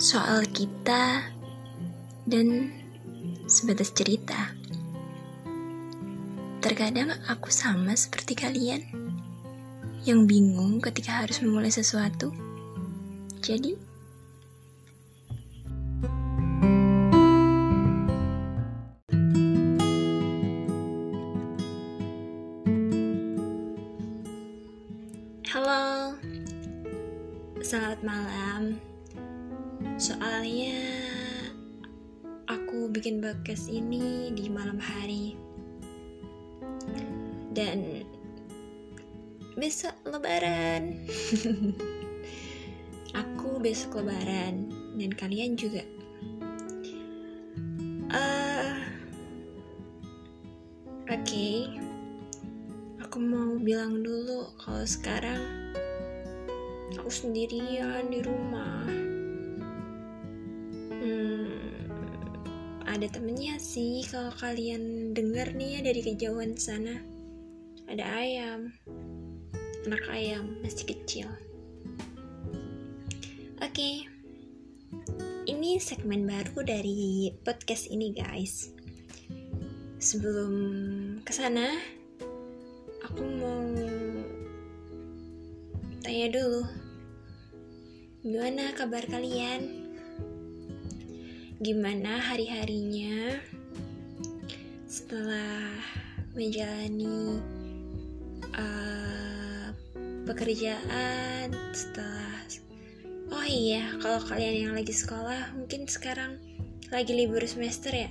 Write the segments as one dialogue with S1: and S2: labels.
S1: soal kita dan sebatas cerita. Terkadang aku sama seperti kalian yang bingung ketika harus memulai sesuatu. Jadi, podcast ini di malam hari dan besok lebaran. aku besok lebaran dan kalian juga. Eh, Oke, aku mau bilang dulu kalau sekarang aku sendirian di rumah. Ada temennya sih kalau kalian denger nih ya dari kejauhan sana. Ada ayam, anak ayam masih kecil. Oke, ini segmen baru dari podcast ini guys. Sebelum ke sana, aku mau tanya dulu gimana kabar kalian gimana hari-harinya setelah menjalani uh, pekerjaan setelah oh iya kalau kalian yang lagi sekolah mungkin sekarang lagi libur semester ya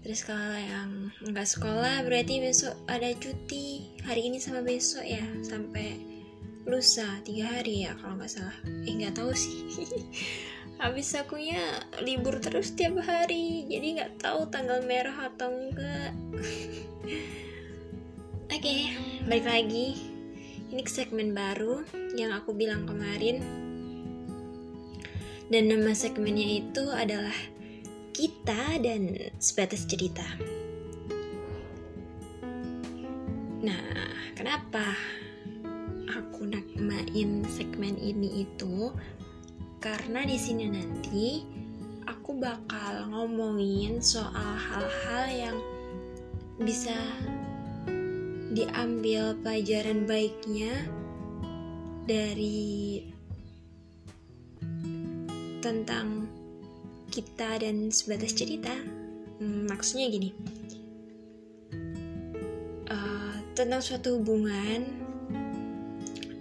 S1: Terus kalau yang nggak sekolah berarti besok ada cuti hari ini sama besok ya sampai lusa tiga hari ya kalau nggak salah. Eh nggak tahu sih. Habis akunya libur terus tiap hari jadi nggak tahu tanggal merah atau enggak. Oke okay, balik lagi. Ini ke segmen baru yang aku bilang kemarin. Dan nama segmennya itu adalah kita dan sebatas cerita. Nah, kenapa aku namain segmen ini itu? Karena di sini nanti aku bakal ngomongin soal hal-hal yang bisa diambil pelajaran baiknya dari tentang kita dan sebatas cerita. Hmm, maksudnya gini. Uh, tentang suatu hubungan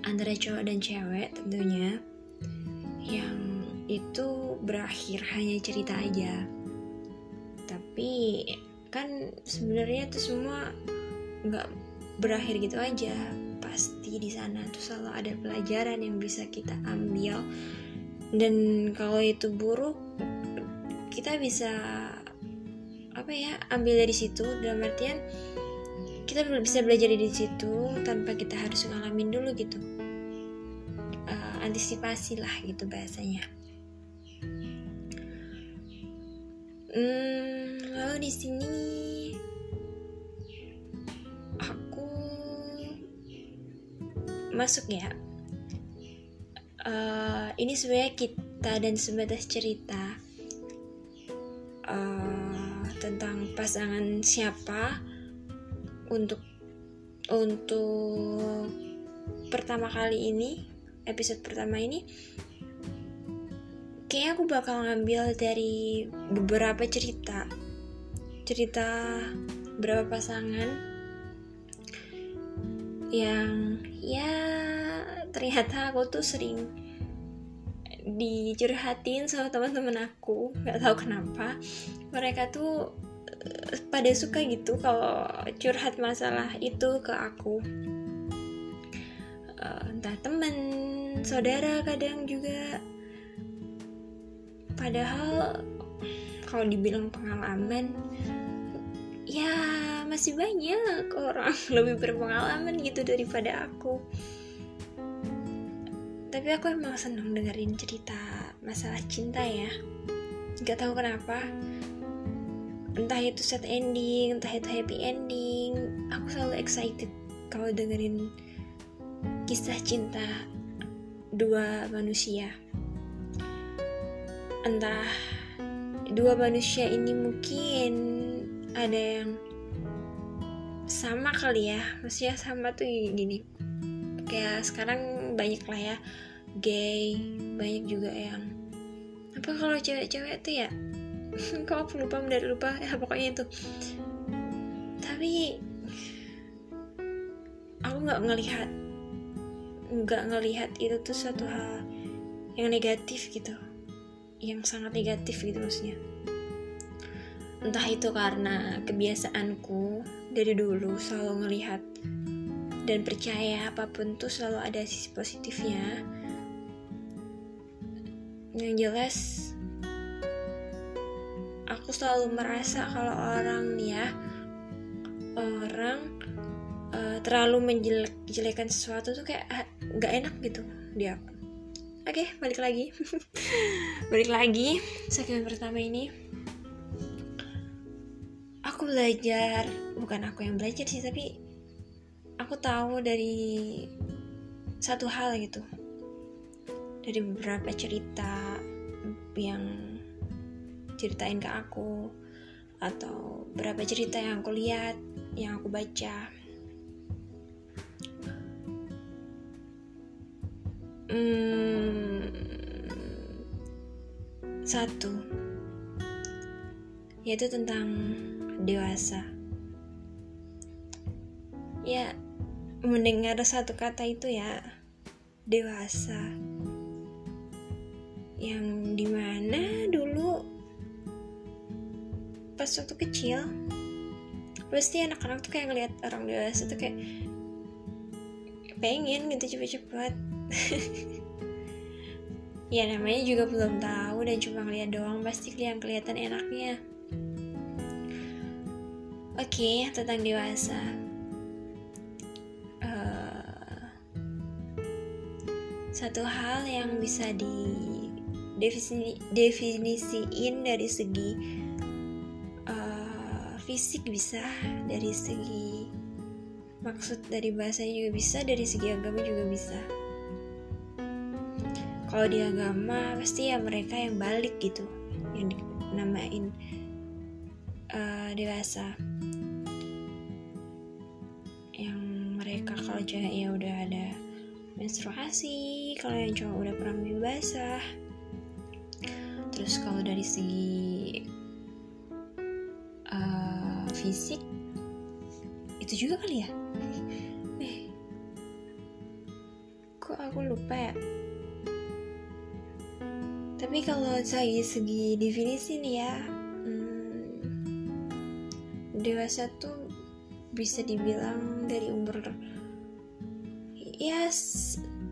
S1: antara cowok dan cewek tentunya yang itu berakhir hanya cerita aja. Tapi kan sebenarnya itu semua nggak berakhir gitu aja. Pasti di sana tuh selalu ada pelajaran yang bisa kita ambil. Dan kalau itu buruk kita bisa apa ya ambil dari situ. Dalam artian kita bisa belajar dari situ tanpa kita harus ngalamin dulu gitu antisipasi lah gitu bahasanya. Hmm, lalu di sini aku masuk ya. Uh, ini sebenarnya kita dan sebatas cerita uh, tentang pasangan siapa untuk untuk pertama kali ini episode pertama ini kayaknya aku bakal ngambil dari beberapa cerita. Cerita beberapa pasangan yang ya ternyata aku tuh sering dicurhatin sama teman-teman aku. Nggak tahu kenapa. Mereka tuh pada suka gitu kalau curhat masalah itu ke aku uh, entah temen saudara kadang juga. Padahal kalau dibilang pengalaman ya masih banyak orang lebih berpengalaman gitu daripada aku. Tapi aku emang seneng dengerin cerita masalah cinta ya. Gak tahu kenapa. Entah itu sad ending entah itu happy ending aku selalu excited kalau dengerin kisah cinta dua manusia. Entah dua manusia ini mungkin ada yang sama kali ya. Maksudnya sama tuh gini. Kayak sekarang banyak lah ya. Gay banyak juga yang apa kalau cewek-cewek tuh ya? Kok aku lupa mendadak lupa? Ya pokoknya itu. Tapi aku nggak ngelihat nggak ngelihat itu tuh suatu hal yang negatif gitu. Yang sangat negatif gitu maksudnya. Entah itu karena kebiasaanku dari dulu selalu ngelihat dan percaya apa pun tuh selalu ada sisi positifnya. Yang jelas aku selalu merasa kalau orang nih ya orang uh, terlalu menjelek-jelekan sesuatu tuh kayak nggak enak gitu. Di aku oke okay, balik lagi. Balik lagi segmen pertama ini. Aku belajar bukan aku yang belajar sih tapi aku tahu dari satu hal gitu. Dari beberapa cerita yang ceritain ke aku atau beberapa cerita yang aku lihat yang aku baca hmm, satu yaitu tentang dewasa. Ya, mendengar satu kata itu ya, dewasa. Yang di mana dulu pas waktu kecil, pasti anak-anak tuh kayak ngeliat orang dewasa tuh kayak pengen gitu cepet-cepet ya namanya juga belum tahu dan cuma ngeliat doang pasti yang kelihatan enaknya Oke, okay, tentang dewasa. Uh, satu hal yang bisa di definisi, definisiin dari segi uh, fisik bisa, dari segi maksud dari bahasanya juga bisa, dari segi agama juga bisa. Kalau di agama pasti ya mereka yang balik gitu, yang dinamain uh, dewasa. Kalau cewek ya udah ada menstruasi kalau yang cowok udah pernah basah terus kalau dari segi uh, fisik itu juga kali ya? Eh kok aku lupa ya tapi kalau dari segi definisi nih ya hmm, dewasa tuh bisa dibilang dari umur ya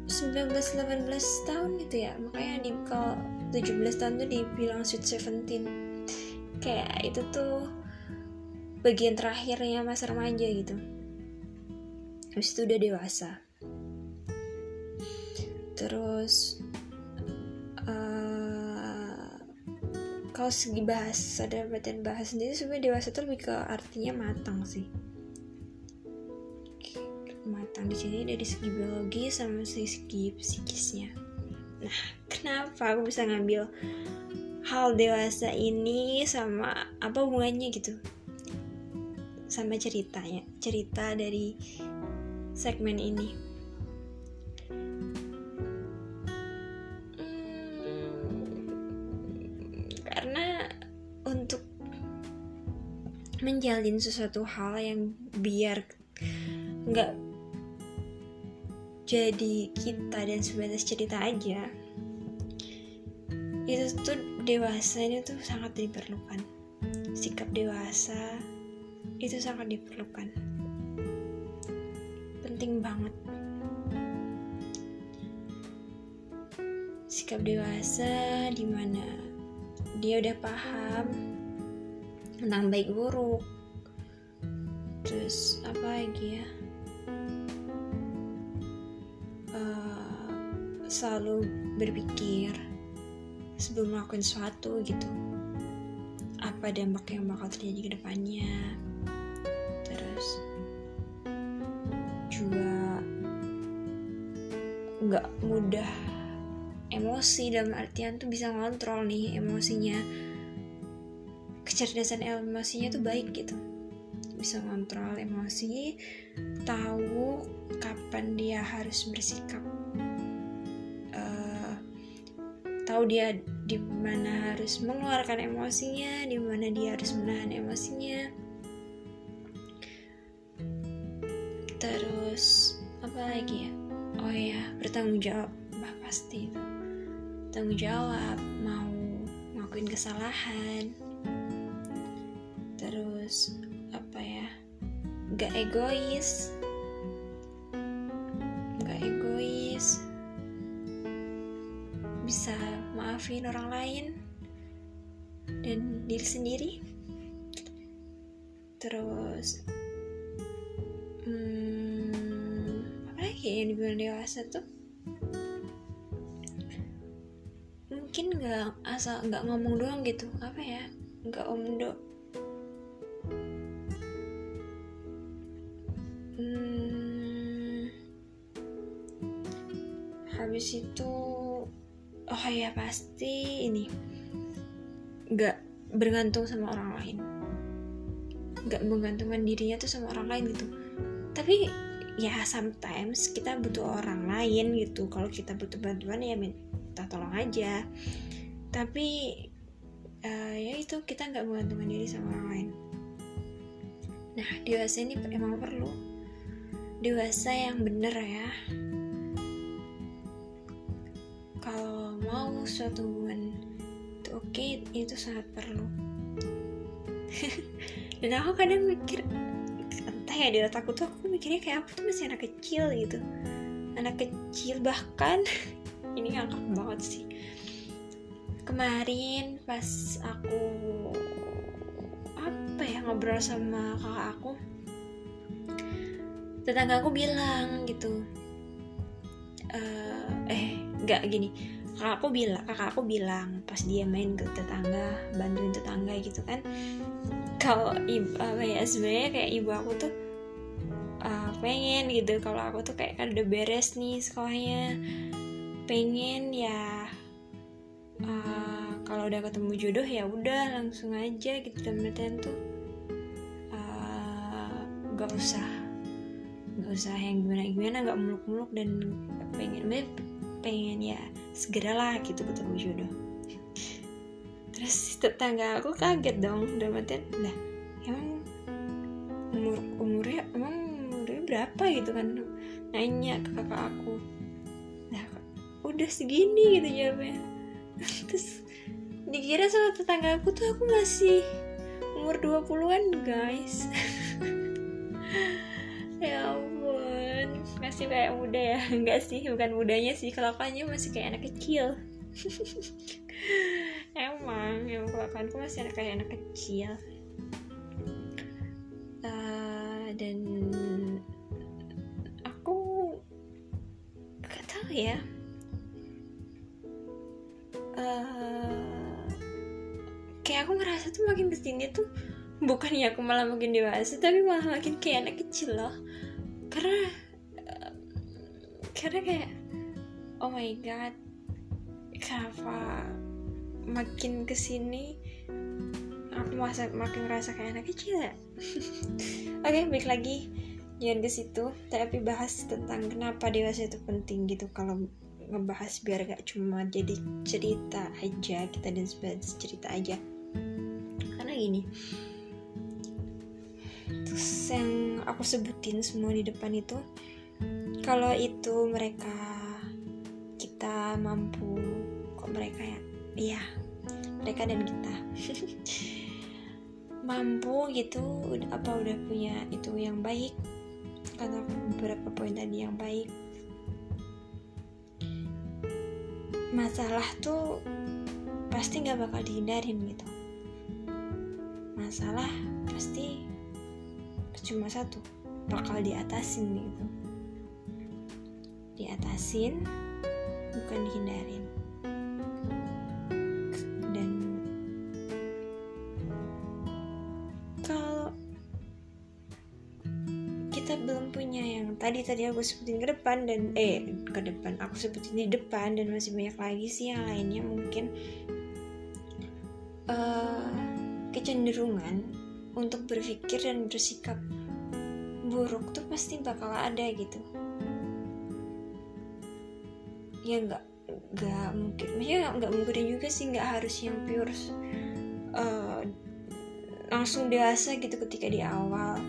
S1: 19-18 tahun gitu ya. Makanya di kalau 17 tahun tuh dibilang sweet 17 kayak itu tuh bagian terakhirnya masa remaja gitu. Habis itu udah dewasa. Terus kalau segi bahasa dan bagian bahasa sendiri sebenarnya dewasa tuh lebih ke artinya matang sih matang di sini dari segi biologi sama segi psikisnya. Nah, kenapa aku bisa ngambil hal dewasa ini sama apa hubungannya gitu? Sama ceritanya, cerita dari segmen ini. Menjalin sesuatu hal yang biar nggak jadi kita dan sebatas cerita aja itu tuh dewasa ini tuh sangat diperlukan. Sikap dewasa itu sangat diperlukan. Penting banget. Sikap dewasa di mana dia udah paham tentang baik buruk. Terus apa lagi ya? Selalu berpikir sebelum melakukan sesuatu gitu. Apa dampak yang bakal terjadi ke depannya. Terus juga nggak mudah emosi dalam artian tuh bisa ngontrol nih emosinya kecerdasan emosinya tuh baik gitu. Bisa ngontrol emosi tahu kapan dia harus bersikap uh, tahu dia di mana harus mengeluarkan emosinya di mana dia harus menahan emosinya. Terus apa lagi ya? Oh ya bertanggung jawab bah pasti itu. Tanggung jawab mau ngakuin kesalahan terus gak egois. Gak egois. Bisa maafin orang lain dan diri sendiri. Terus hmm, apa lagi yang dibilang dewasa tuh? Mungkin nggak asal nggak ngomong doang gitu apa ya nggak omdo nggak bergantung sama orang lain. Nggak menggantungkan dirinya tuh sama orang lain gitu. Tapi ya sometimes kita butuh orang lain gitu. Kalau kita butuh bantuan ya minta tolong aja. Tapi uh, ya itu kita nggak menggantungkan diri sama orang lain. Nah dewasa ini emang perlu. Dewasa yang bener ya. Suatu hubungan itu itu sangat perlu. Dan aku kadang mikir entah ya di otakku tuh aku mikirnya kayak aku tuh masih anak kecil gitu. Anak kecil bahkan. Ini ngangkat banget sih. Kemarin pas aku apa ya ngobrol sama kakak aku tetangga aku bilang gitu uh, eh nggak gini kakak aku bilang kakak aku bilang pas dia main ke tetangga bantuin tetangga gitu kan. Kalau ibu apa ya sebenarnya kayak ibu aku tuh uh, pengen gitu. Kalau aku tuh kayak kan udah beres nih sekolahnya. Pengen ya uh, kalau udah ketemu jodoh ya udah langsung aja gitu. Dan tuh uh, gak usah gak usah yang gimana gimana gak muluk muluk dan pengen pengen ya segeralah gitu ketemu jodoh. Terus tetangga aku kaget dong udah mati lah emang umur umurnya emang umurnya berapa gitu kan? Nanya ke kakak aku. Nah udah segini gitu jawabnya. Terus dikira sama tetangga aku tuh aku masih umur 20-an guys. Ya masih kayak muda ya. Enggak sih bukan mudanya sih. Kelakuannya masih kayak anak kecil. Emang yang kelakuanku masih anak kayak anak kecil. Uh, dan aku gak tahu ya. Uh, kayak aku ngerasa tuh makin ke sini tuh bukannya aku malah makin dewasa tapi malah makin kayak anak kecil loh. Karena karena kayak oh my god kenapa makin ke sini aku masa makin ngerasa kayak anak kecil ya? Oke okay, baik lagi. Jangan ke situ tapi bahas tentang kenapa dewasa itu penting gitu. Kalau ngebahas biar gak cuma jadi cerita aja kita dan sebatas cerita aja. Karena gini terus yang aku sebutin semua di depan itu kalau itu mereka kita mampu kok mereka ya? Iya mereka dan kita. Mampu gitu apa udah punya itu yang baik karena beberapa poin tadi yang baik. Masalah tuh pasti nggak bakal dihindarin gitu. Masalah pasti cuma satu bakal diatasin gitu diatasin bukan dihindarin. Dan kalau kita belum punya yang tadi tadi aku sebutin ke depan dan eh ke depan aku sebutin di depan dan masih banyak lagi sih yang lainnya mungkin uh, kecenderungan untuk berpikir dan bersikap buruk tuh pasti bakal ada gitu ya nggak nggak mungkin. Maksudnya nggak mungkin juga sih nggak harus yang pure uh, langsung dewasa gitu ketika di awal.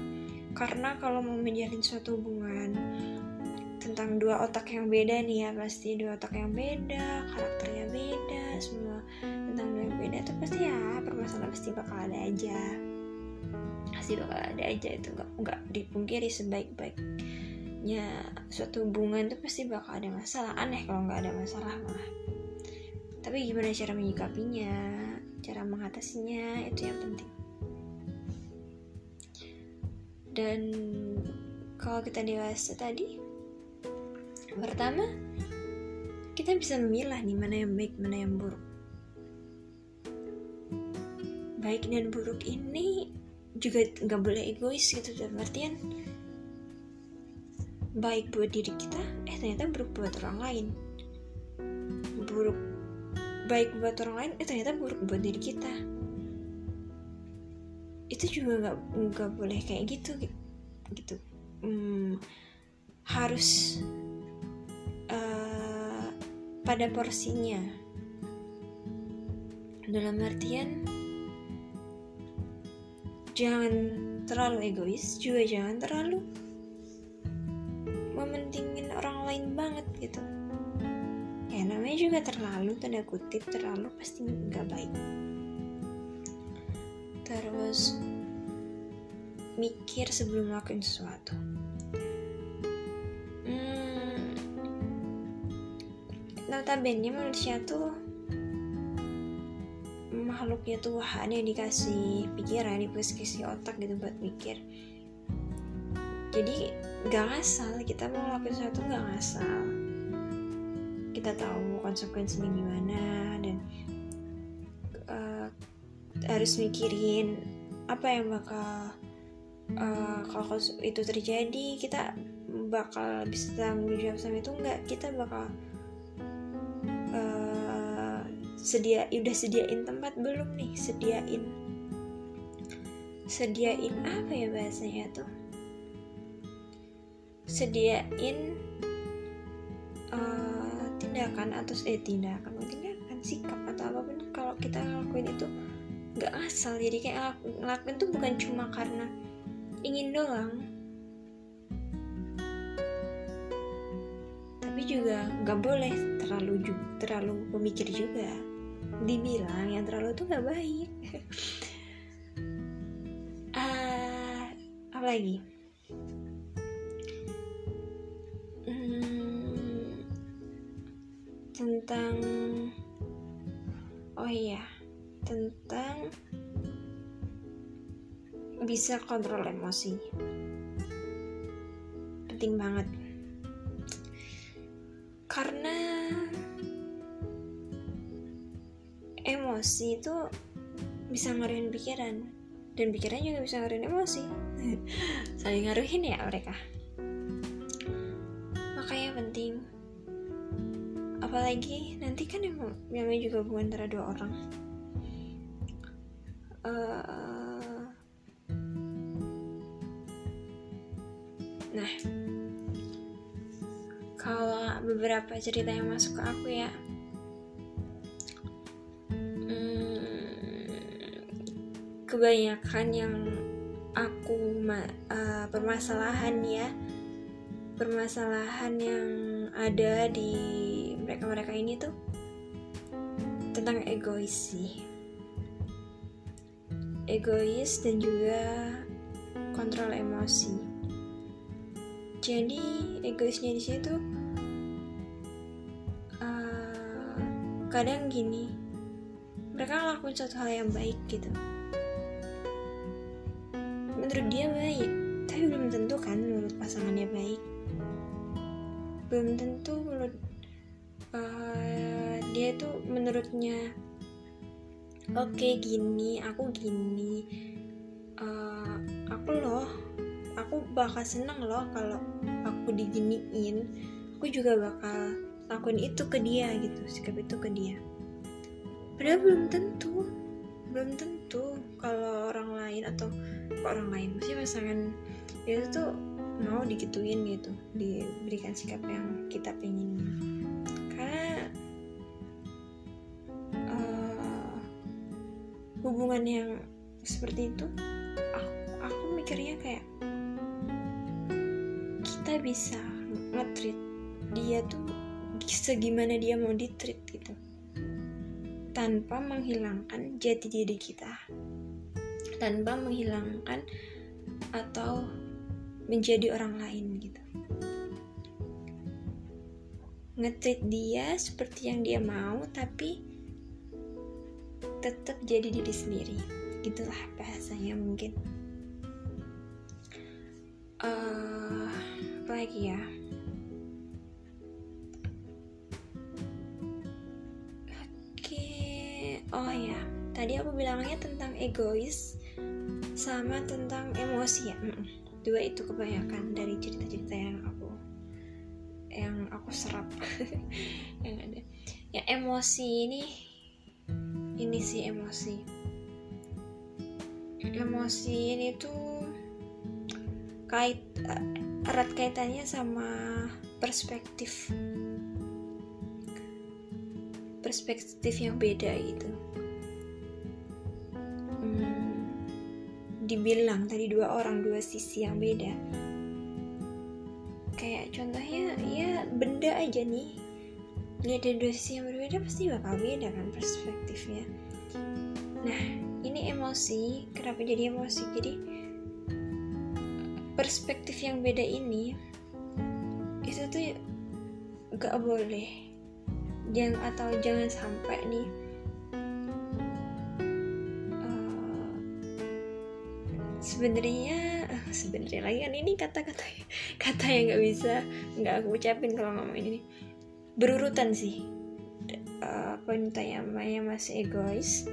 S1: Karena kalau mau menjalin suatu hubungan tentang dua otak yang beda nih ya pasti dua otak yang beda karakternya beda semua tentang dua yang beda itu pasti ya permasalahan pasti bakal ada aja. Pasti bakal ada aja itu nggak nggak dipungkiri sebaik-baiknya suatu hubungan itu pasti bakal ada masalah. Aneh kalau nggak ada masalah malah tapi gimana cara menyikapinya? Cara mengatasinya? Itu yang penting. Dan kalau kita dewasa tadi pertama kita bisa memilah nih mana yang baik mana yang buruk. Baik dan buruk ini juga nggak boleh egois gitu dalam artian baik buat diri kita eh ternyata buruk buat orang lain. Buruk baik buat orang lain eh ternyata buruk buat diri kita. Itu juga nggak nggak boleh kayak gitu gitu. Hmm, harus uh, pada porsinya. Dalam artian jangan terlalu egois juga jangan terlalu mementingin orang lain banget gitu. Ya namanya juga terlalu tanda kutip terlalu pasti nggak baik. Terus mikir sebelum melakukan sesuatu. Hmm, notabene manusia tuh makhluknya Tuhan yang dikasih pikiran dikasih otak gitu buat mikir jadi gak ngasal kita mau ngelakuin sesuatu gak ngasal. Kita tahu konsekuensinya gimana dan harus mikirin apa yang bakal uh, kalau itu terjadi kita bakal bisa tanggung jawab sama itu enggak kita bakal uh, sedia udah sediain tempat belum nih? Sediain sediain apa ya bahasanya tuh sediain uh, tindakan atau eh tindakan tindakan sikap atau apa pun kalau kita ngelakuin itu nggak asal. Jadi kayak ngelakuin tuh bukan cuma karena ingin doang. Tapi juga nggak boleh terlalu terlalu pemikir juga. Dibilang yang terlalu tuh nggak baik. Uh, apa lagi tentang oh iya tentang bisa kontrol emosi. Penting banget. Karena emosi itu bisa ngaruhin pikiran dan pikiran juga bisa ngaruhin emosi. Saling ngaruhin ya mereka. Makanya penting apalagi nanti kan emang namanya juga bukan antara dua orang. Uh, nah kalau beberapa cerita yang masuk ke aku ya hmm, kebanyakan yang aku uh, permasalahan ya permasalahan yang ada di mereka-mereka ini tuh tentang egois sih egois dan juga kontrol emosi. Jadi egoisnya di situ uh, kadang gini, mereka ngelakuin suatu hal yang baik gitu. Menurut dia baik, tapi belum tentu kan menurut pasangannya baik. Belum tentu tuh menurutnya oke okay, gini aku gini uh, aku loh aku bakal seneng loh kalau aku diginiin aku juga bakal lakuin itu ke dia gitu sikap itu ke dia. Padahal belum tentu belum tentu kalau orang lain atau orang lain maksudnya pasangan itu tuh mau digituin gitu diberikan sikap yang kita pengen hubungan yang seperti itu aku, aku mikirnya kayak kita bisa nge dia tuh segimana dia mau di gitu. Tanpa menghilangkan jati diri kita. Tanpa menghilangkan atau menjadi orang lain gitu. Ngetrit dia seperti yang dia mau tapi tetap jadi diri sendiri. Gitulah bahasanya mungkin. Uh, apa lagi ya? Oke oh ya. Tadi aku bilangnya tentang egois sama tentang emosi ya. Dua itu kebanyakan dari cerita-cerita yang aku yang aku serap. Yang ada. Yang emosi ini ini sih emosi. Emosi ini tuh kait erat kaitannya sama perspektif. Perspektif yang beda gitu. Dibilang tadi dua orang dua sisi yang beda. Kayak contohnya ya benda aja nih lihat dari dua sisi yang berbeda pasti bakal beda kan perspektifnya. Nah ini emosi. Kenapa jadi emosi? Jadi perspektif yang beda ini itu tuh gak boleh. Jangan atau jangan sampai nih sebenarnya eh, sebenarnya lagi kan ini kata-kata kata yang nggak bisa nggak aku ucapin kalau ngomong ini berurutan sih. Uh, wanita yang masih egois.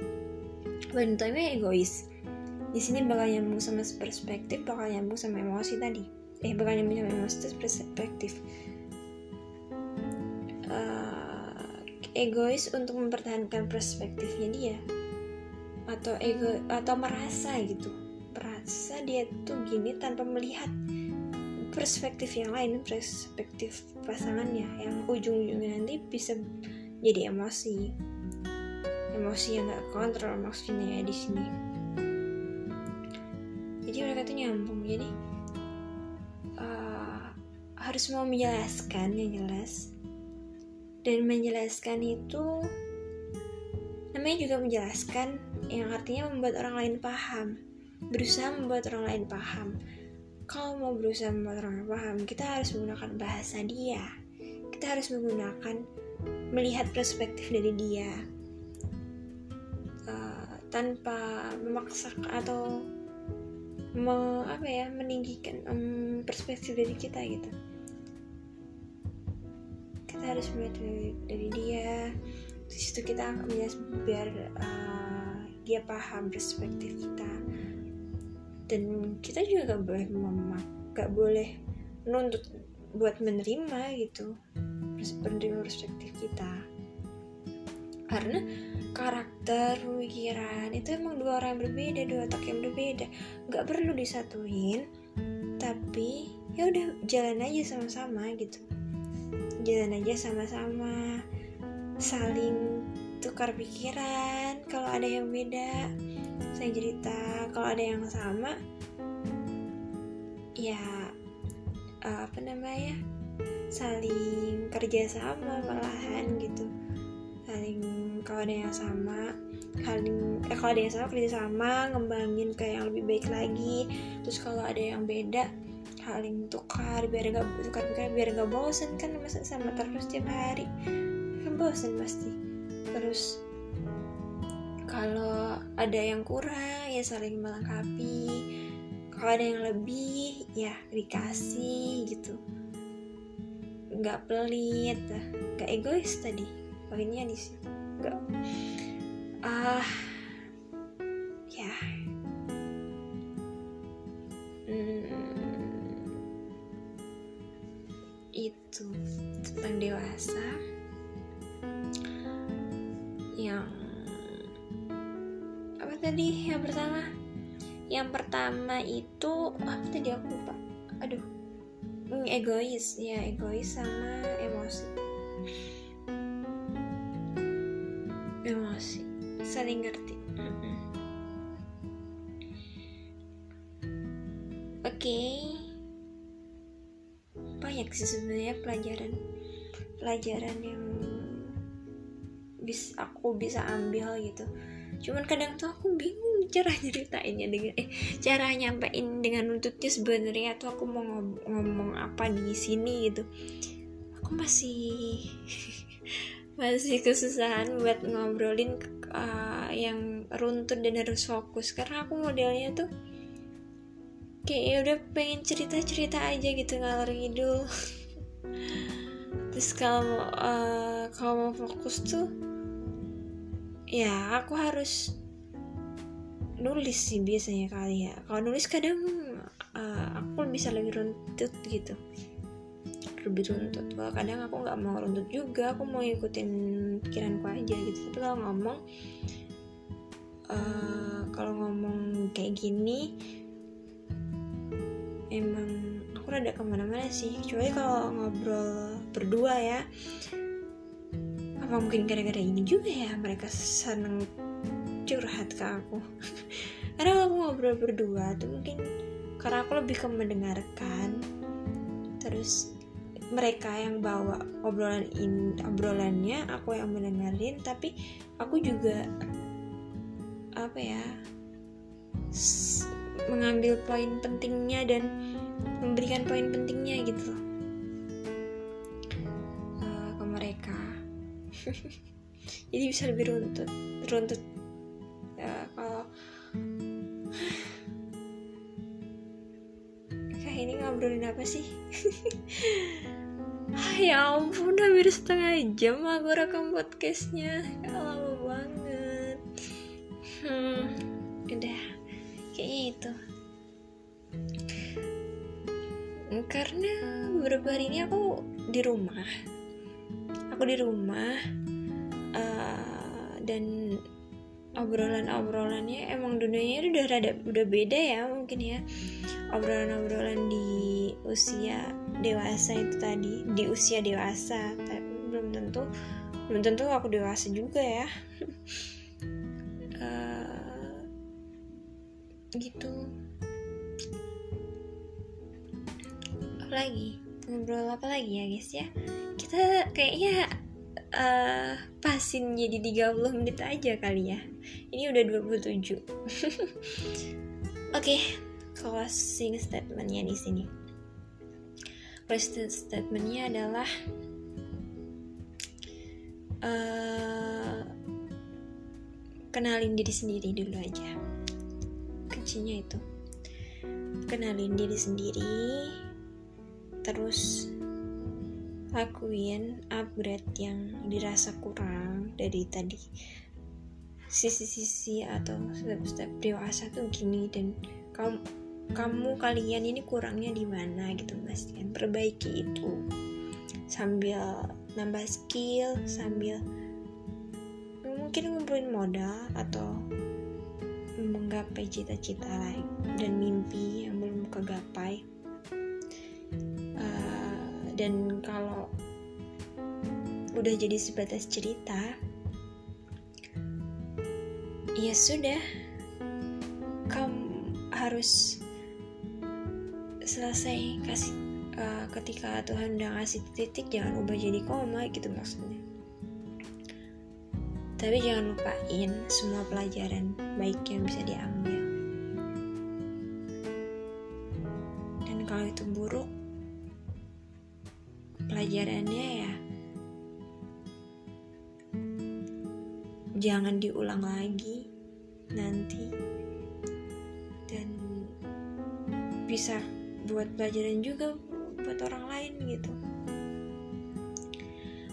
S1: Wanitanya egois. Di sini bakal nyambung sama perspektif bakal nyambung sama emosi tadi. Eh bakal nyambung sama emosi itu perspektif. Uh, egois untuk mempertahankan perspektifnya dia. Atau ego atau merasa gitu. Merasa dia tuh gini tanpa melihat perspektif yang lain perspektif pasangannya yang ujung-ujungnya nanti bisa jadi emosi. Emosi yang gak kontrol maksudnya ya di sini. Jadi mereka tuh nyambung. Jadi uh, harus mau menjelaskan yang jelas. Dan menjelaskan itu namanya juga menjelaskan yang artinya membuat orang lain paham. Berusaha membuat orang lain paham. Kalau mau berusaha membuat orang paham, kita harus menggunakan bahasa dia. Kita harus menggunakan melihat perspektif dari dia uh, tanpa memaksa atau me, apa ya meninggikan um, perspektif dari kita gitu. Kita harus melihat dari, dari dia. Di situ kita akan biar uh, dia paham perspektif kita dan kita juga gak boleh memak gak boleh nuntut buat menerima gitu menerima perspektif kita. Karena karakter pemikiran itu emang dua orang yang berbeda dua otak yang berbeda. Nggak perlu disatuin tapi ya udah jalan aja sama-sama gitu. Jalan aja sama-sama saling tukar pikiran kalau ada yang beda saya cerita kalau ada yang sama ya uh, apa namanya saling kerja sama malahan gitu. Saling kalau ada yang sama saling eh kalau ada yang sama kerja sama ngembangin ke yang lebih baik lagi. Terus kalau ada yang beda saling tukar biar nggak tukar pikiran biar nggak bosen kan masa sama terus tiap hari? Kan bosen pasti. Terus kalau ada yang kurang ya saling melengkapi. Kalau ada yang lebih ya dikasih gitu. Nggak pelit nggak egois tadi. Poinnya di nggak. Ah ya egois. Ya egois sama emosi. Emosi. Saling ngerti. Oke. Okay. banyak sih sebenarnya pelajaran. Pelajaran yang bis aku bisa ambil gitu. Cuman kadang tuh aku bingung cara nyeritainnya dengan eh cara nyampein dengan nuntutnya sebenarnya tuh aku mau apa di sini gitu. Aku masih masih kesusahan buat ngobrolin uh, yang runtut dan harus fokus. Karena aku modelnya tuh kayak ya udah pengen cerita cerita aja gitu ngalor ngidul. Terus kalau uh, kalau mau fokus tuh ya aku harus nulis sih biasanya kali ya. Kalau nulis kadang aku bisa lebih runtut gitu. Lebih runtut. Kalau kadang aku nggak mau runtut juga aku mau ikutin pikiranku aja gitu. Tapi kalau ngomong uh, kalau ngomong kayak gini emang aku rada ke mana-mana sih. Kecuali kalau ngobrol berdua ya. Apa mungkin gara-gara ini juga ya mereka seneng curhat ke aku. Karena aku ngobrol berdua tuh mungkin karena aku lebih ke mendengarkan. Terus mereka yang bawa obrolan in obrolannya aku yang mendengarin. Tapi aku juga apa ya mengambil poin pentingnya dan memberikan poin pentingnya gitu loh. Jadi bisa lebih runtut runtut sih? Ya ampun hampir setengah jam aku rekam podcastnya. Ya lama banget. Hmm udah. Kayaknya itu. Karena beberapa hari ini aku di rumah. Aku di rumah uh, dan obrolan-obrolannya emang dunianya udah rada udah beda ya mungkin ya obrolan-obrolan di usia dewasa itu tadi di usia dewasa tapi belum tentu belum tentu aku dewasa juga ya. Uh, gitu. Apa lagi ngobrol apa lagi ya guys ya? Kita kayaknya uh, pasin jadi 30 menit aja kali ya. Ini udah 27 oke. okay, closing statementnya di sini. Closing statementnya adalah uh, kenalin diri sendiri dulu aja. Kuncinya itu. Kenalin diri sendiri terus lakuin upgrade yang dirasa kurang dari tadi. Sisi-sisi atau step-step dewasa tuh gini dan kamu kamu kalian ini kurangnya di mana gitu mas? Kan perbaiki itu. Sambil nambah skill sambil mungkin ngumpulin modal atau menggapai cita-cita lain dan mimpi yang belum kegapai. Dan kalau udah jadi sebatas cerita ya sudah. Kamu harus selesai kasih uh, ketika Tuhan udah ngasih titik jangan ubah jadi koma gitu maksudnya. Tapi jangan lupain semua pelajaran baik yang bisa diambil. Dan kalau itu buruk pelajarannya ya jangan diulang lagi nanti. Dan bisa buat pelajaran juga buat orang lain gitu.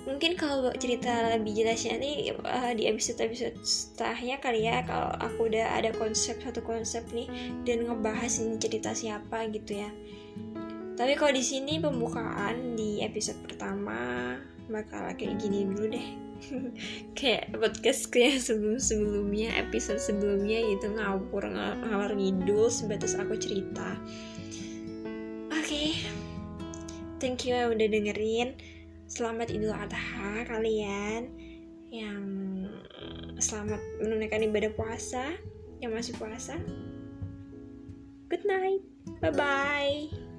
S1: Mungkin kalau cerita lebih jelasnya nih uh, di episode episode setelahnya kali ya kalau aku udah ada konsep satu konsep nih dan ngebahas ini cerita siapa gitu ya. Tapi kalau di sini pembukaan di episode pertama bakal kayak gini dulu deh. Kayak podcast yang sebelum sebelumnya episode sebelumnya gitu ngawur ngalor ngidul sebatas aku cerita. Thank you udah dengerin. Selamat idul adha kalian yang selamat menunaikan ibadah puasa yang masih puasa. Good night. Bye bye